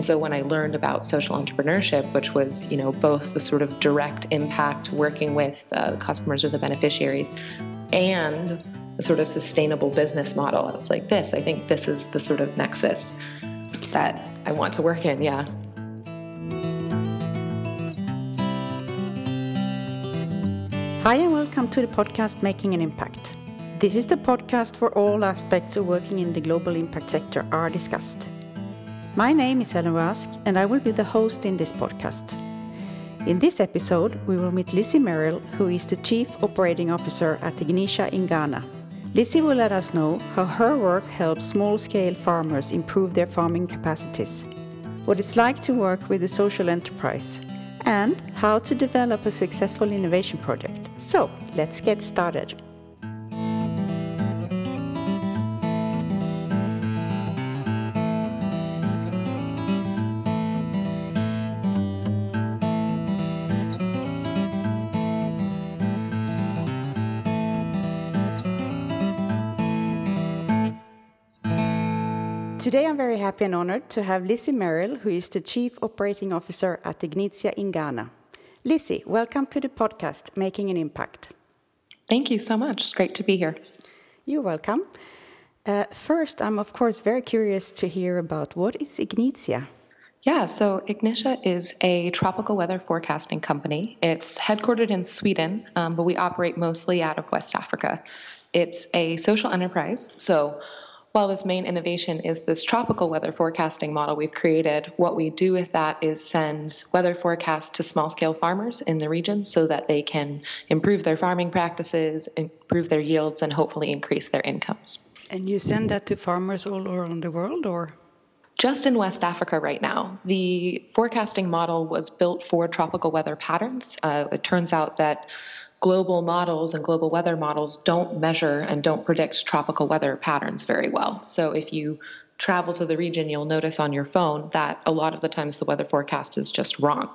And so when I learned about social entrepreneurship, which was, you know, both the sort of direct impact working with uh, customers or the beneficiaries and the sort of sustainable business model, I was like, this, I think this is the sort of nexus that I want to work in. Yeah. Hi, and welcome to the podcast Making an Impact. This is the podcast where all aspects of working in the global impact sector are discussed. My name is Helen Rask, and I will be the host in this podcast. In this episode, we will meet Lizzie Merrill, who is the Chief Operating Officer at Ignitia in Ghana. Lizzie will let us know how her work helps small scale farmers improve their farming capacities, what it's like to work with a social enterprise, and how to develop a successful innovation project. So, let's get started. Today I'm very happy and honored to have Lizzie Merrill, who is the Chief Operating Officer at Ignitia in Ghana. Lizzie, welcome to the podcast Making an Impact. Thank you so much. It's great to be here. You're welcome. Uh, first, I'm of course very curious to hear about what is Ignitia? Yeah, so Ignitia is a tropical weather forecasting company. It's headquartered in Sweden, um, but we operate mostly out of West Africa. It's a social enterprise, so while this main innovation is this tropical weather forecasting model we've created, what we do with that is send weather forecasts to small scale farmers in the region so that they can improve their farming practices, improve their yields, and hopefully increase their incomes. And you send that to farmers all around the world, or? Just in West Africa right now. The forecasting model was built for tropical weather patterns. Uh, it turns out that global models and global weather models don't measure and don't predict tropical weather patterns very well. So if you travel to the region, you'll notice on your phone that a lot of the times the weather forecast is just wrong.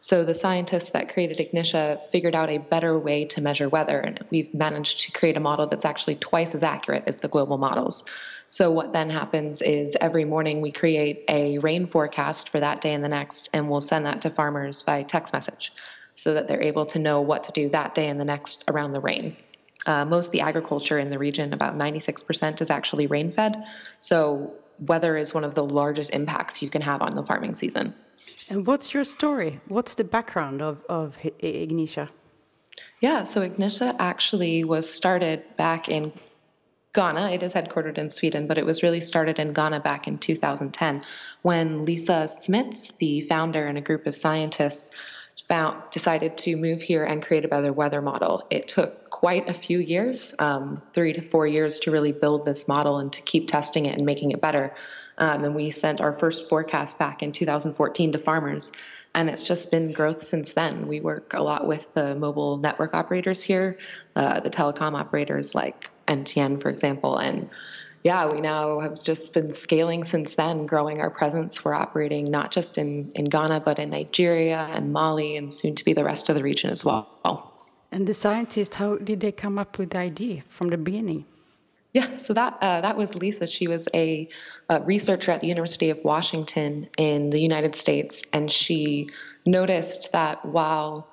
So the scientists that created Ignitia figured out a better way to measure weather, and we've managed to create a model that's actually twice as accurate as the global models. So what then happens is every morning we create a rain forecast for that day and the next, and we'll send that to farmers by text message so that they're able to know what to do that day and the next around the rain. Uh, most of the agriculture in the region, about 96%, is actually rain fed. So, weather is one of the largest impacts you can have on the farming season. And what's your story? What's the background of, of Ignitia? Yeah, so Ignitia actually was started back in Ghana. It is headquartered in Sweden, but it was really started in Ghana back in 2010 when Liisa Smits, the founder and a group of scientists, found, decided to move here and create a better weather model. It took quite a few years, um, three to four years, to really build this model and to keep testing it and making it better. Um, and we sent our first forecast back in 2014 to farmers. And it's just been growth since then. We work a lot with the mobile network operators here, uh, the telecom operators like MTN, for example, and yeah, we now have just been scaling since then, growing our presence. We're operating not just in, in Ghana, but in Nigeria and Mali, and soon to be the rest of the region as well. And the scientists, how did they come up with the idea from the beginning? Yeah, so that uh, that was Liisa. She was a, a, researcher at the University of Washington in the United States, and she noticed that while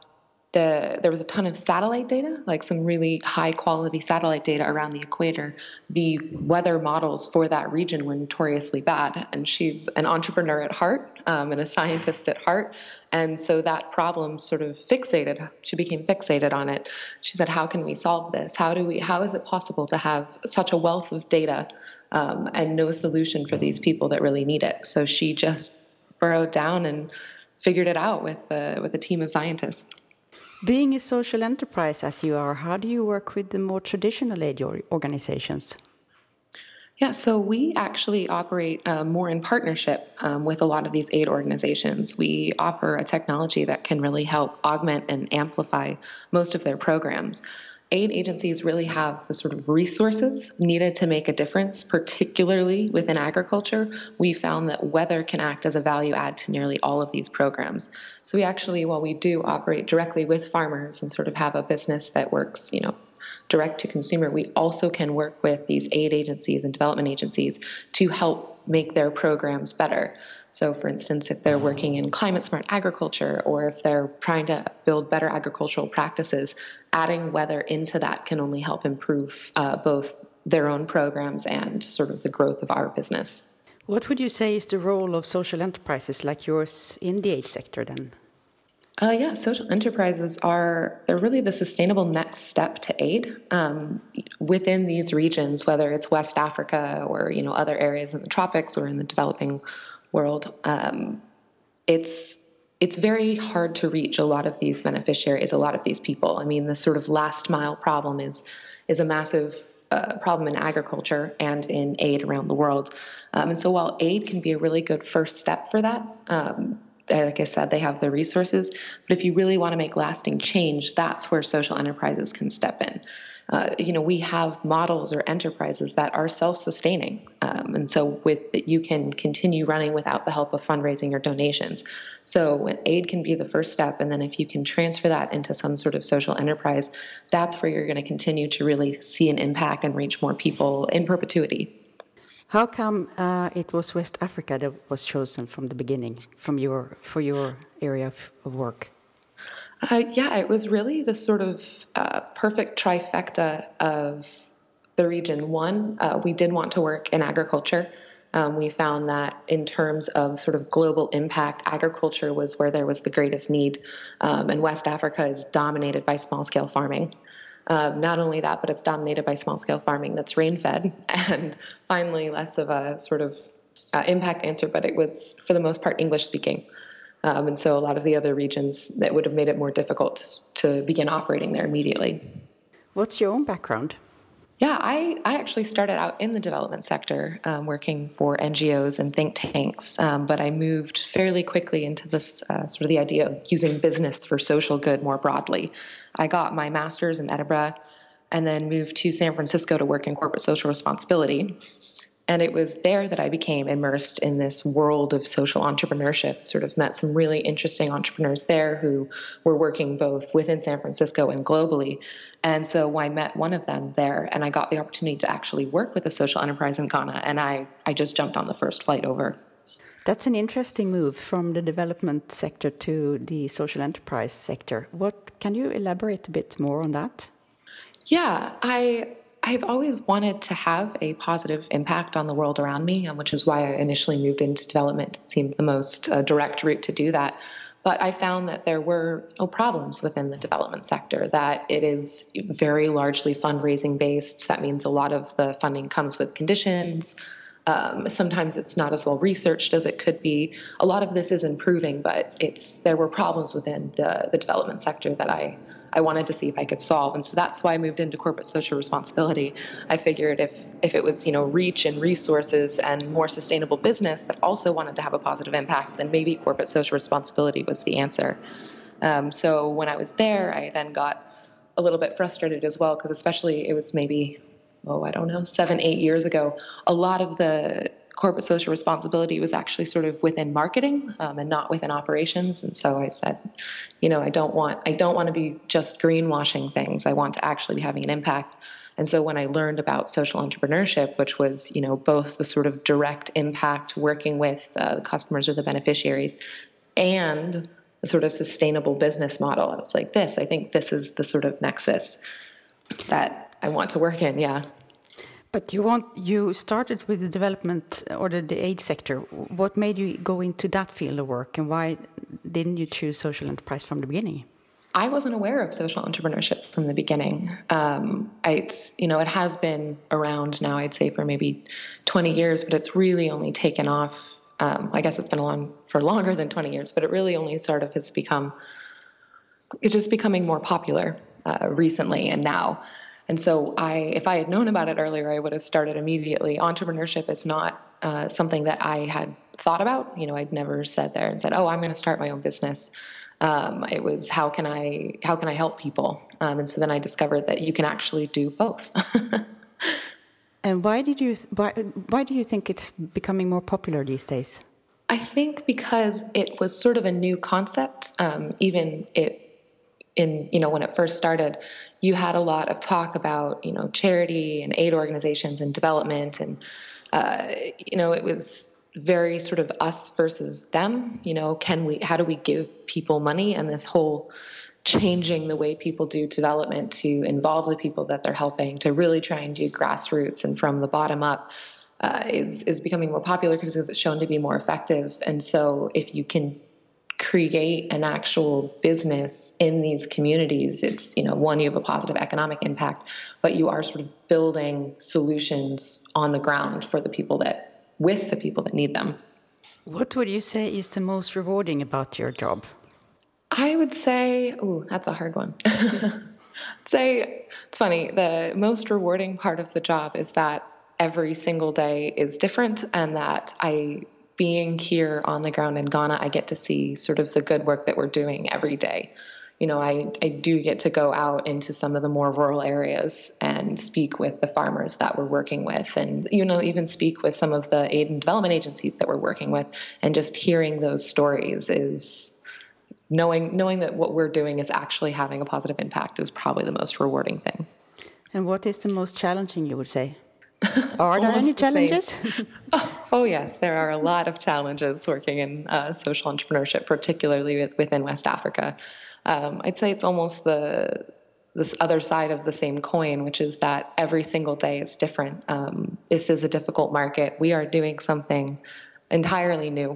the, there was a ton of satellite data, like some really high quality satellite data around the equator. The weather models for that region were notoriously bad. And she's an entrepreneur at heart um, and a scientist at heart. And so that problem sort of fixated, she became fixated on it. She said, How can we solve this? How do we, how is it possible to have such a wealth of data um, and no solution for these people that really need it? So she just burrowed down and figured it out with, with a team of scientists. Being a social enterprise as you are, how do you work with the more traditional aid organizations? Yeah, so we actually operate uh, more in partnership um, with a lot of these aid organizations. We offer a technology that can really help augment and amplify most of their programs aid agencies really have the sort of resources needed to make a difference, particularly within agriculture. We found that weather can act as a value add to nearly all of these programs. So we actually, while we do operate directly with farmers and sort of have a business that works, you know, direct to consumer, we also can work with these aid agencies and development agencies to help make their programs better. So, for instance, if they're working in climate smart agriculture or if they're trying to build better agricultural practices, adding weather into that can only help improve uh, both their own programs and sort of the growth of our business. What would you say is the role of social enterprises like yours in the aid sector then? Uh, yeah, social enterprises are they're really the sustainable next step to aid um, within these regions, whether it's West Africa or you know other areas in the tropics or in the developing world. Um, it's it's very hard to reach a lot of these beneficiaries, a lot of these people. I mean, the sort of last mile problem is is a massive uh, problem in agriculture and in aid around the world. Um, and so, while aid can be a really good first step for that, um, like I said, they have the resources. But if you really want to make lasting change, that's where social enterprises can step in. Uh, you know, we have models or enterprises that are self-sustaining, um, and so with you can continue running without the help of fundraising or donations. So aid can be the first step, and then if you can transfer that into some sort of social enterprise, that's where you're going to continue to really see an impact and reach more people in perpetuity. How come uh, it was West Africa that was chosen from the beginning, from your for your area of, of work? Uh, yeah, it was really the sort of uh, perfect trifecta of the region. One, uh, we did want to work in agriculture. Um, we found that in terms of sort of global impact, agriculture was where there was the greatest need, um, and West Africa is dominated by small scale farming. Um, not only that, but it's dominated by small scale farming that's rain fed. And finally, less of a sort of uh, impact answer, but it was for the most part English speaking. Um, and so a lot of the other regions that would have made it more difficult to, to begin operating there immediately. What's your own background? Yeah, I, I actually started out in the development sector, um, working for NGOs and think tanks, um, but I moved fairly quickly into this uh, sort of the idea of using business for social good more broadly. I got my master's in Edinburgh and then moved to San Francisco to work in corporate social responsibility. And it was there that I became immersed in this world of social entrepreneurship. Sort of met some really interesting entrepreneurs there who were working both within San Francisco and globally. And so I met one of them there, and I got the opportunity to actually work with a social enterprise in Ghana. And I, I just jumped on the first flight over. That's an interesting move from the development sector to the social enterprise sector. What can you elaborate a bit more on that? Yeah, I I've always wanted to have a positive impact on the world around me, um, which is why I initially moved into development. It seemed the most uh, direct route to do that. But I found that there were no problems within the development sector, that it is very largely fundraising based. That means a lot of the funding comes with conditions. Um, sometimes it's not as well researched as it could be. A lot of this is improving, but it's there were problems within the, the development sector that I I wanted to see if I could solve. And so that's why I moved into corporate social responsibility. I figured if if it was, you know, reach and resources and more sustainable business that also wanted to have a positive impact, then maybe corporate social responsibility was the answer. Um, so when I was there, I then got a little bit frustrated as well because especially it was maybe oh I don't know seven eight years ago. A lot of the corporate social responsibility was actually sort of within marketing um, and not within operations. And so I said, you know, I don't want I don't want to be just greenwashing things. I want to actually be having an impact. And so when I learned about social entrepreneurship, which was you know both the sort of direct impact working with uh, customers or the beneficiaries, and the sort of sustainable business model, I was like, this. I think this is the sort of nexus that I want to work in. Yeah. But you want you started with the development or the, the aid sector. What made you go into that field of work, and why didn't you choose social enterprise from the beginning? I wasn't aware of social entrepreneurship from the beginning. Um, it's you know it has been around now. I'd say for maybe 20 years, but it's really only taken off. Um, I guess it's been along for longer than 20 years, but it really only sort of has become. It's just becoming more popular uh, recently and now. And so, I, if I had known about it earlier, I would have started immediately. Entrepreneurship is not uh, something that I had thought about. You know, I'd never said there and said, "Oh, I'm going to start my own business." Um, it was how can I how can I help people? Um, and so then I discovered that you can actually do both. and why did you why why do you think it's becoming more popular these days? I think because it was sort of a new concept. Um, even it in you know when it first started you had a lot of talk about you know charity and aid organizations and development and uh, you know, it was very sort of us versus them. You know, can we? How do we give people money? And this whole changing the way people do development to involve the people that they're helping to really try and do grassroots and from the bottom up uh, is is becoming more popular because it's shown to be more effective. And so, if you can create an actual business in these communities, it's you know one you have a positive economic impact, but you are sort of building solutions on the ground for the people that with the people that need them. What would you say is the most rewarding about your job? I would say, oh, that's a hard one. say it's funny. The most rewarding part of the job is that every single day is different, and that I, being here on the ground in Ghana, I get to see sort of the good work that we're doing every day. You know, I, I do get to go out into some of the more rural areas and speak with the farmers that we're working with, and you know, even speak with some of the aid and development agencies that we're working with, and just hearing those stories is knowing knowing that what we're doing is actually having a positive impact is probably the most rewarding thing. And what is the most challenging, you would say? Are there any challenges? oh, oh, yes, there are a lot of challenges working in uh, social entrepreneurship, particularly with, within West Africa. Um, I'd say it's almost the this other side of the same coin, which is that every single day is different. Um, this is a difficult market. We are doing something entirely new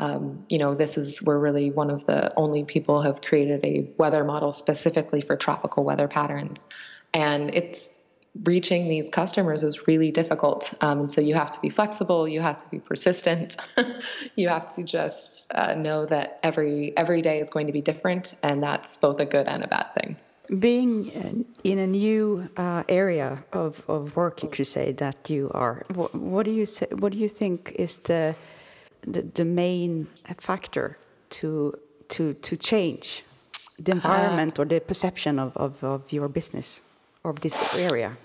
um, you know, this is we're really one of the only people have created a weather model specifically for tropical weather patterns, and it's reaching these customers is really difficult. Um, so you have to be flexible, you have to be persistent, you have to just uh, know that every every day is going to be different, and that's both a good and a bad thing. Being in a new uh, area of, of work, you could say that you are. What, what do you say, What do you think is the the, the main factor to to to change the environment uh, or the perception of, of, of your business of this area?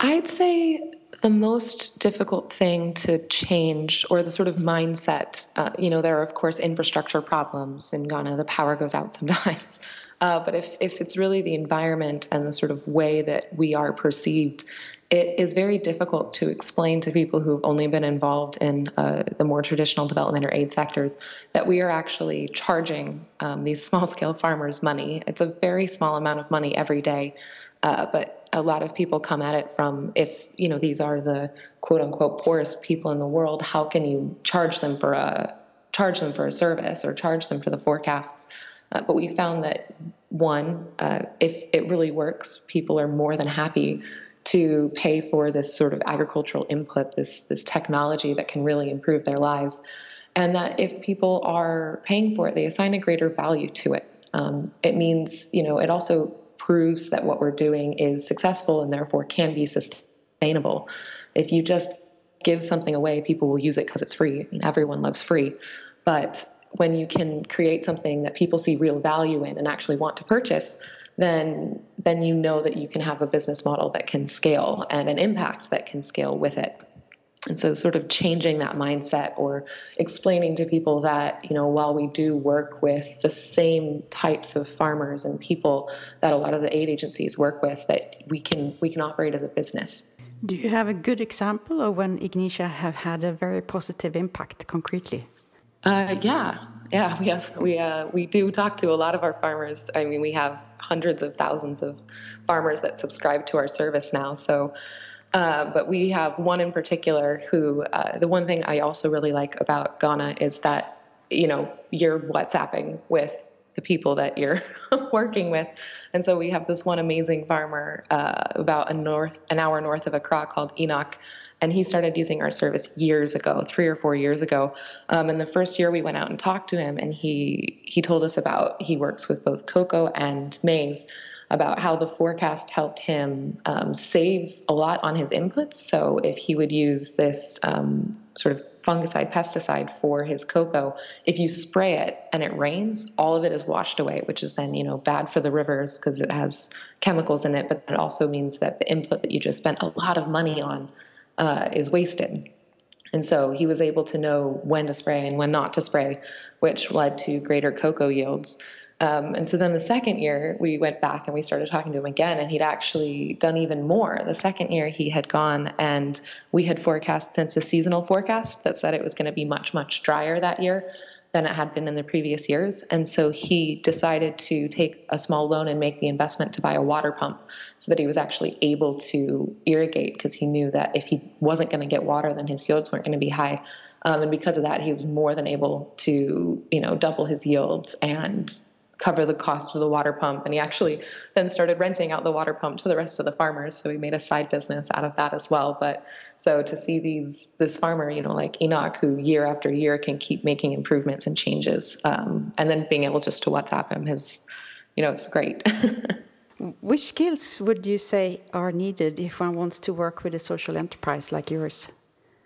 I'd say the most difficult thing to change or the sort of mindset uh, you know there are of course infrastructure problems in ghana the power goes out sometimes uh, but if, if it's really the environment and the sort of way that we are perceived it is very difficult to explain to people who've only been involved in uh, the more traditional development or aid sectors that we are actually charging um, these small scale farmers money. It's a very small amount of money every day, uh, but a lot of people come at it from if you know these are the quote unquote poorest people in the world, how can you charge them for a charge them for a service or charge them for the forecasts? Uh, but we found that one, uh, if it really works, people are more than happy to pay for this sort of agricultural input, this this technology that can really improve their lives, and that if people are paying for it, they assign a greater value to it. Um, it means you know it also proves that what we're doing is successful and therefore can be sustainable. If you just give something away, people will use it because it's free. I mean, everyone loves free, but when you can create something that people see real value in and actually want to purchase, then then you know that you can have a business model that can scale and an impact that can scale with it. And so sort of changing that mindset or explaining to people that, you know, while we do work with the same types of farmers and people that a lot of the aid agencies work with, that we can we can operate as a business. Do you have a good example of when Ignitia have had a very positive impact concretely? Uh, yeah, yeah, we have we uh, we do talk to a lot of our farmers. I mean, we have hundreds of thousands of farmers that subscribe to our service now. So, uh, but we have one in particular who uh, the one thing I also really like about Ghana is that you know you're WhatsApping with the people that you're working with, and so we have this one amazing farmer uh, about a north an hour north of Accra called Enoch. And he started using our service years ago, three or four years ago. Um, and the first year we went out and talked to him, and he he told us about he works with both cocoa and maize, about how the forecast helped him um, save a lot on his inputs. So if he would use this um, sort of fungicide pesticide for his cocoa if you spray it and it rains all of it is washed away which is then you know bad for the rivers because it has chemicals in it but it also means that the input that you just spent a lot of money on uh, is wasted. And so he was able to know when to spray and when not to spray, which led to greater cocoa yields. Um, and so then the second year, we went back and we started talking to him again, and he'd actually done even more. The second year, he had gone and we had forecast since a seasonal forecast that said it was going to be much, much drier that year than it had been in the previous years. And so he decided to take a small loan and make the investment to buy a water pump so that he was actually able to irrigate because he knew that if he wasn't going to get water, then his yields weren't going to be high. Um, and because of that, he was more than able to, you know, double his yields and cover the cost of the water pump. And he actually then started renting out the water pump to the rest of the farmers. So he made a side business out of that as well. But so to see these this farmer, you know, like Enoch, who year after year can keep making improvements and changes, um, and then being able just to WhatsApp him has, you know, it's great. Which skills would you say are needed if one wants to work with a social enterprise like yours?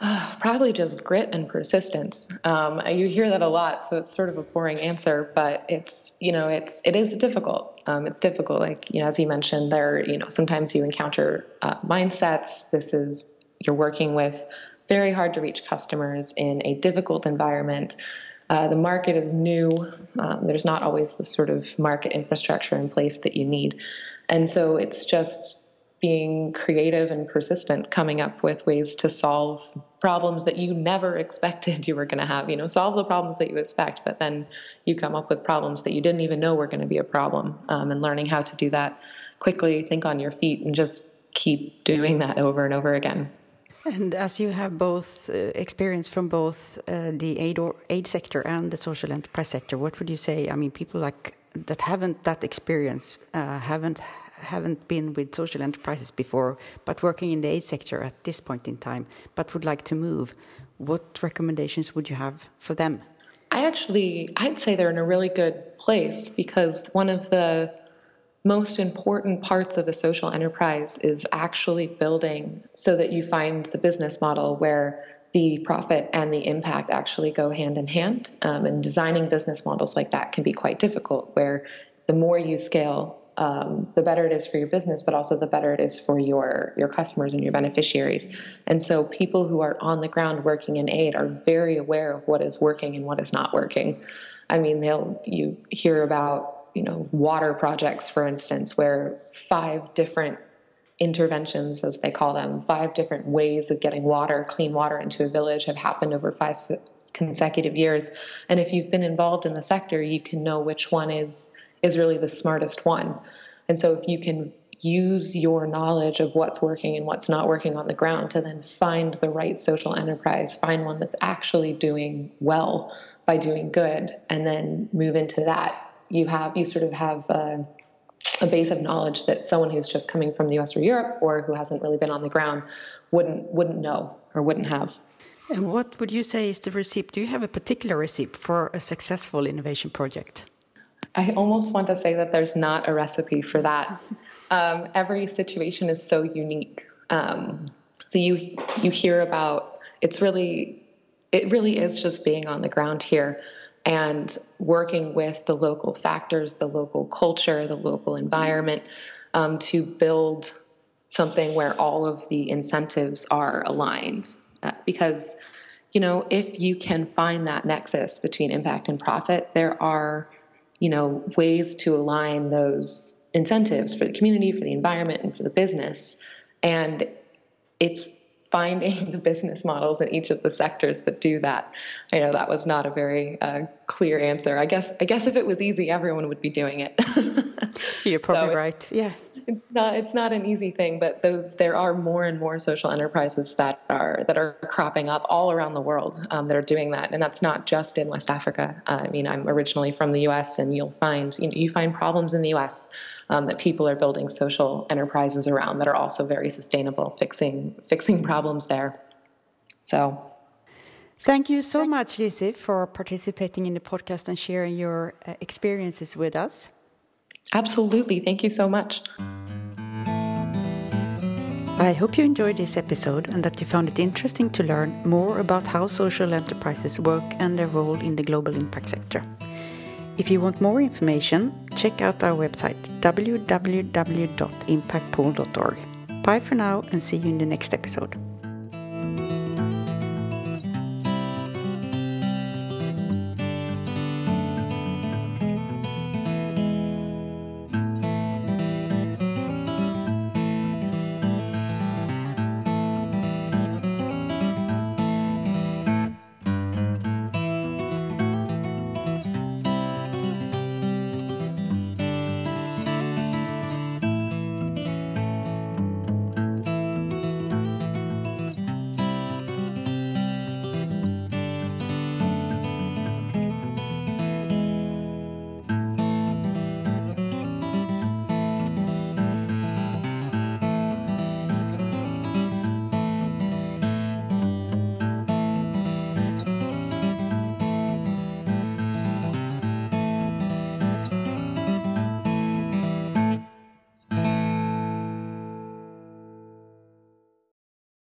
Probably just grit and persistence. Um, you hear that a lot, so it's sort of a boring answer, but it's you know it's it is difficult. Um, it's difficult, like you know as you mentioned, there you know sometimes you encounter uh, mindsets. This is you're working with very hard to reach customers in a difficult environment. Uh, the market is new. Um, there's not always the sort of market infrastructure in place that you need, and so it's just being creative and persistent, coming up with ways to solve problems that you never expected you were going to have. You know, solve the problems that you expect, but then you come up with problems that you didn't even know were going to be a problem. Um, and learning how to do that quickly, think on your feet, and just keep doing that over and over again. And as you have both uh, experience from both uh, the aid or aid sector and the social enterprise sector, what would you say? I mean, people like that haven't that experience, uh, haven't haven't been with social enterprises before, but working in the aid sector at this point in time, but would like to move, what recommendations would you have for them? I actually, I'd say they're in a really good place because one of the most important parts of a social enterprise is actually building so that you find the business model where the profit and the impact actually go hand in hand. Um, and designing business models like that can be quite difficult, where the more you scale, um, the better it is for your business, but also the better it is for your your customers and your beneficiaries. And so, people who are on the ground working in aid are very aware of what is working and what is not working. I mean, they'll you hear about you know water projects, for instance, where five different interventions, as they call them, five different ways of getting water, clean water into a village have happened over five consecutive years. And if you've been involved in the sector, you can know which one is is really the smartest one. And so if you can use your knowledge of what's working and what's not working on the ground to then find the right social enterprise, find one that's actually doing well by doing good, and then move into that, you have you sort of have a, a base of knowledge that someone who's just coming from the US or Europe or who hasn't really been on the ground wouldn't wouldn't know or wouldn't have. And what would you say is the receipt? Do you have a particular receipt for a successful innovation project? I almost want to say that there's not a recipe for that. Um, every situation is so unique. Um, so you you hear about it's really it really is just being on the ground here and working with the local factors, the local culture, the local environment um, to build something where all of the incentives are aligned. Uh, because you know if you can find that nexus between impact and profit, there are you know, ways to align those incentives for the community, for the environment, and for the business. And it's finding the business models in each of the sectors that do that. I know that was not a very uh, clear answer. I guess I guess if it was easy, everyone would be doing it. You're probably so right. Yeah it's not it's not an easy thing, but those there are more and more social enterprises that are that are cropping up all around the world um, that are doing that, and that's not just in West Africa. Uh, I mean, I'm originally from the U.S., and you'll find you, know, you find problems in the U.S. Um, that people are building social enterprises around that are also very sustainable, fixing fixing problems there. So. Thank you so much, Lucy, for participating in the podcast and sharing your uh, experiences with us. Absolutely. Thank you so much. I hope you enjoyed this episode and that you found it interesting to learn more about how social enterprises work and their role in the global impact sector. If you want more information, check out our website www.impactpool.org. Bye for now and see you in the next episode.